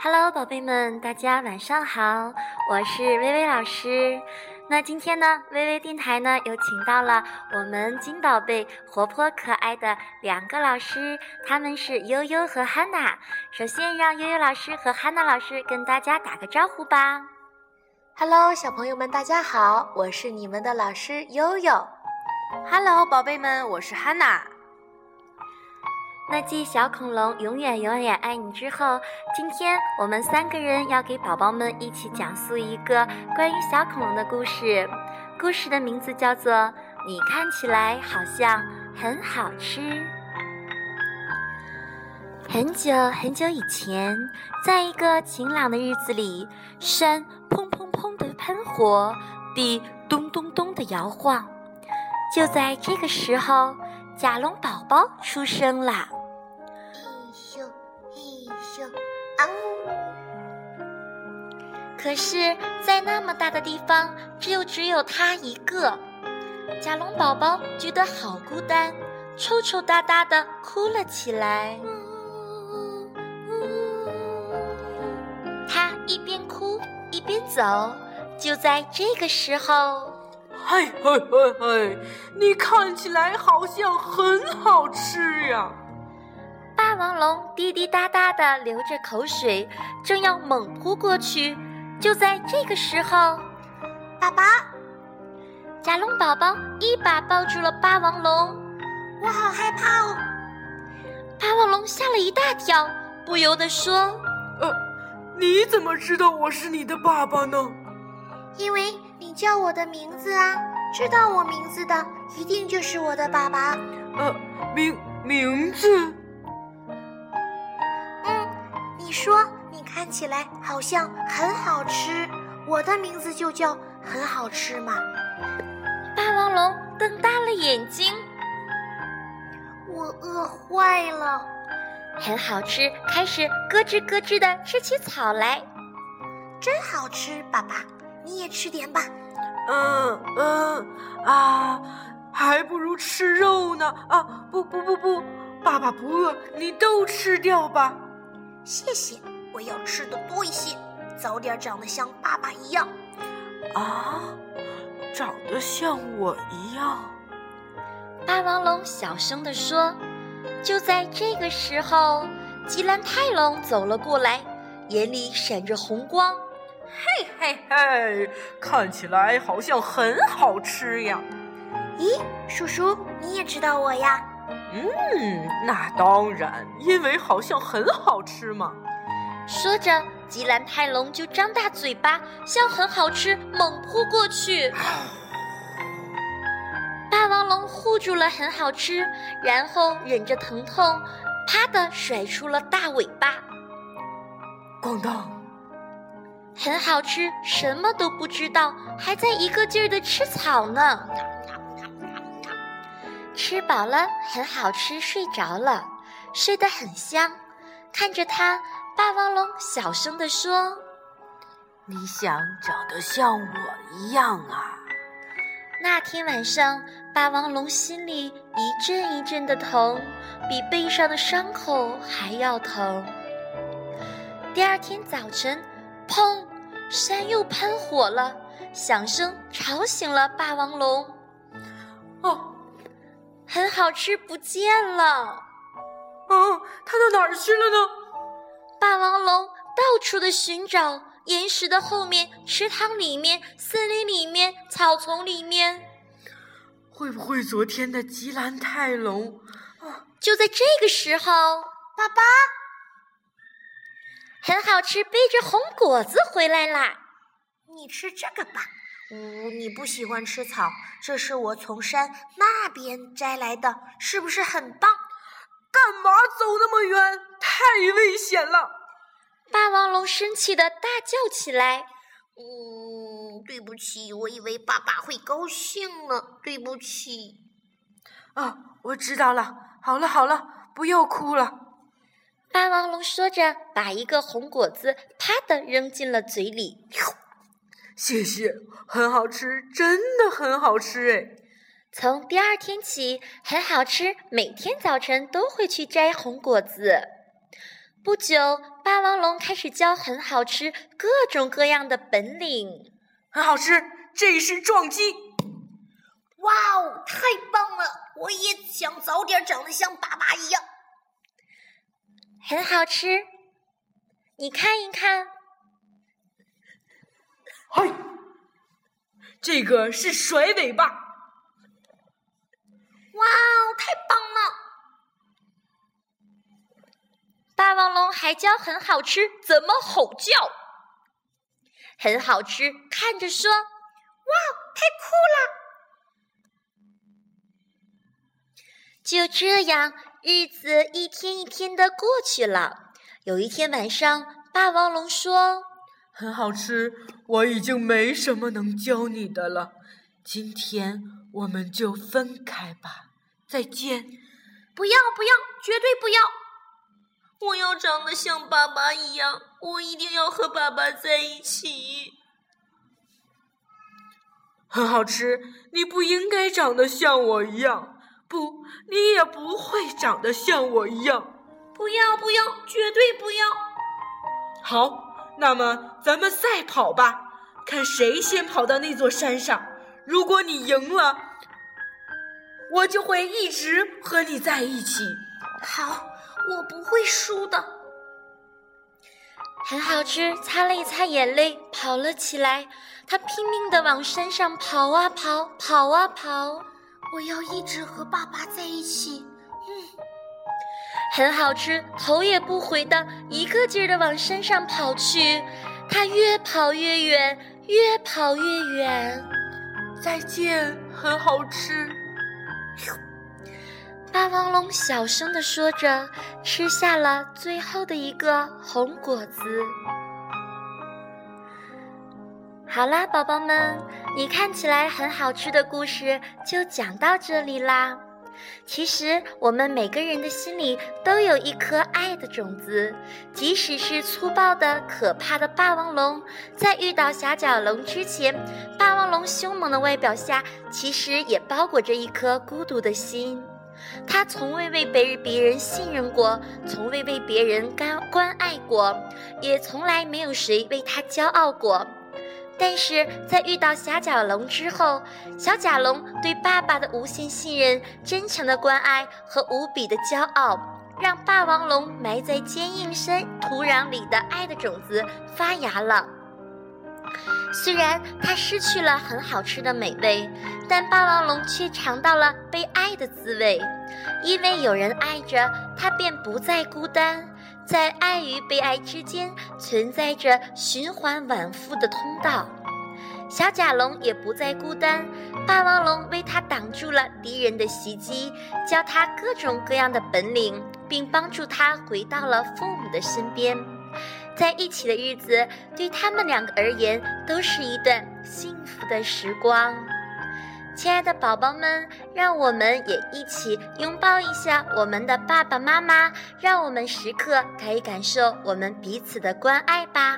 Hello，宝贝们，大家晚上好，我是微微老师。那今天呢，微微电台呢又请到了我们金宝贝活泼可爱的两个老师，他们是悠悠和汉娜。首先让悠悠老师和汉娜老师跟大家打个招呼吧。Hello，小朋友们，大家好，我是你们的老师悠悠。Hello，宝贝们，我是汉娜。那继小恐龙永远永远爱你之后，今天我们三个人要给宝宝们一起讲述一个关于小恐龙的故事。故事的名字叫做《你看起来好像很好吃》。很久很久以前，在一个晴朗的日子里，山砰砰砰的喷火，地咚咚咚的摇晃。就在这个时候，甲龙宝宝出生啦。可是，在那么大的地方，只有只有他一个。甲龙宝宝觉得好孤单，抽抽搭搭的哭了起来。他一边哭一边走。就在这个时候，嘿嘿嘿嘿，你看起来好像很好吃呀！王龙滴滴答答的流着口水，正要猛扑过去。就在这个时候，爸爸，甲龙宝宝一把抱住了霸王龙，我好害怕哦！霸王龙吓了一大跳，不由得说：“呃，你怎么知道我是你的爸爸呢？”因为你叫我的名字啊！知道我名字的一定就是我的爸爸。呃，名名字？嗯，你说你。看起来好像很好吃，我的名字就叫很好吃嘛。霸王龙瞪大了眼睛，我饿坏了。很好吃，开始咯吱咯吱的吃起草来，真好吃。爸爸，你也吃点吧。嗯嗯啊，还不如吃肉呢。啊，不不不不，爸爸不饿，你都吃掉吧。谢谢。我要吃的多一些，早点长得像爸爸一样。啊，长得像我一样？霸王龙小声地说。就在这个时候，吉兰泰龙走了过来，眼里闪着红光。嘿嘿嘿，看起来好像很好吃呀。咦，叔叔，你也知道我呀？嗯，那当然，因为好像很好吃嘛。说着，吉兰泰龙就张大嘴巴，向很好吃猛扑过去。霸王龙护住了很好吃，然后忍着疼痛，啪的甩出了大尾巴。咣当！很好吃，什么都不知道，还在一个劲儿的吃草呢。吃饱了，很好吃，睡着了，睡得很香。看着他。霸王龙小声地说：“你想长得像我一样啊？”那天晚上，霸王龙心里一阵一阵的疼，比背上的伤口还要疼。第二天早晨，砰！山又喷火了，响声吵醒了霸王龙。哦，很好吃不见了。嗯，它到哪儿去了呢？霸王龙到处的寻找，岩石的后面、池塘里面、森林里面、草丛里面，会不会昨天的吉兰泰龙？就在这个时候，爸爸，很好吃，背着红果子回来啦。你吃这个吧。呜，你不喜欢吃草，这是我从山那边摘来的，是不是很棒？干嘛走那么远？太危险了！霸王龙生气的大叫起来。嗯，对不起，我以为爸爸会高兴呢。对不起。啊，我知道了。好了好了，不要哭了。霸王龙说着，把一个红果子啪的扔进了嘴里。谢谢，很好吃，真的很好吃哎。从第二天起，很好吃。每天早晨都会去摘红果子。不久，霸王龙开始教很好吃各种各样的本领。很好吃，这是撞击。哇哦，太棒了！我也想早点长得像爸爸一样。很好吃，你看一看。嗨，这个是甩尾巴。哇哦，太棒了！霸王龙还教很好吃，怎么吼叫？很好吃，看着说：“哇，太酷了！”就这样，日子一天一天的过去了。有一天晚上，霸王龙说：“很好吃，我已经没什么能教你的了。今天我们就分开吧，再见。”不要不要，绝对不要！我要长得像爸爸一样，我一定要和爸爸在一起。很好吃，你不应该长得像我一样，不，你也不会长得像我一样。不要不要，绝对不要！好，那么咱们赛跑吧，看谁先跑到那座山上。如果你赢了，我就会一直和你在一起。好，我不会输的。很好吃，擦了一擦眼泪，跑了起来。他拼命地往山上跑啊跑，跑啊跑。我要一直和爸爸在一起。很好吃，头也不回的一个劲儿地往山上跑去。他越跑越远，越跑越远。再见，很好吃。霸王龙小声地说着，吃下了最后的一个红果子。好啦，宝宝们，你看起来很好吃的故事就讲到这里啦。其实，我们每个人的心里都有一颗爱的种子，即使是粗暴的、可怕的霸王龙，在遇到小角龙之前，霸王龙凶猛的外表下，其实也包裹着一颗孤独的心。他从未为别人信任过，从未为别人关关爱过，也从来没有谁为他骄傲过。但是在遇到小甲龙之后，小甲龙对爸爸的无限信任、真诚的关爱和无比的骄傲，让霸王龙埋在坚硬深土壤里的爱的种子发芽了。虽然它失去了很好吃的美味，但霸王龙却尝到了被爱的滋味，因为有人爱着它，便不再孤单。在爱与被爱之间存在着循环往复的通道，小甲龙也不再孤单。霸王龙为它挡住了敌人的袭击，教它各种各样的本领，并帮助它回到了父母的身边。在一起的日子，对他们两个而言，都是一段幸福的时光。亲爱的宝宝们，让我们也一起拥抱一下我们的爸爸妈妈，让我们时刻可以感受我们彼此的关爱吧。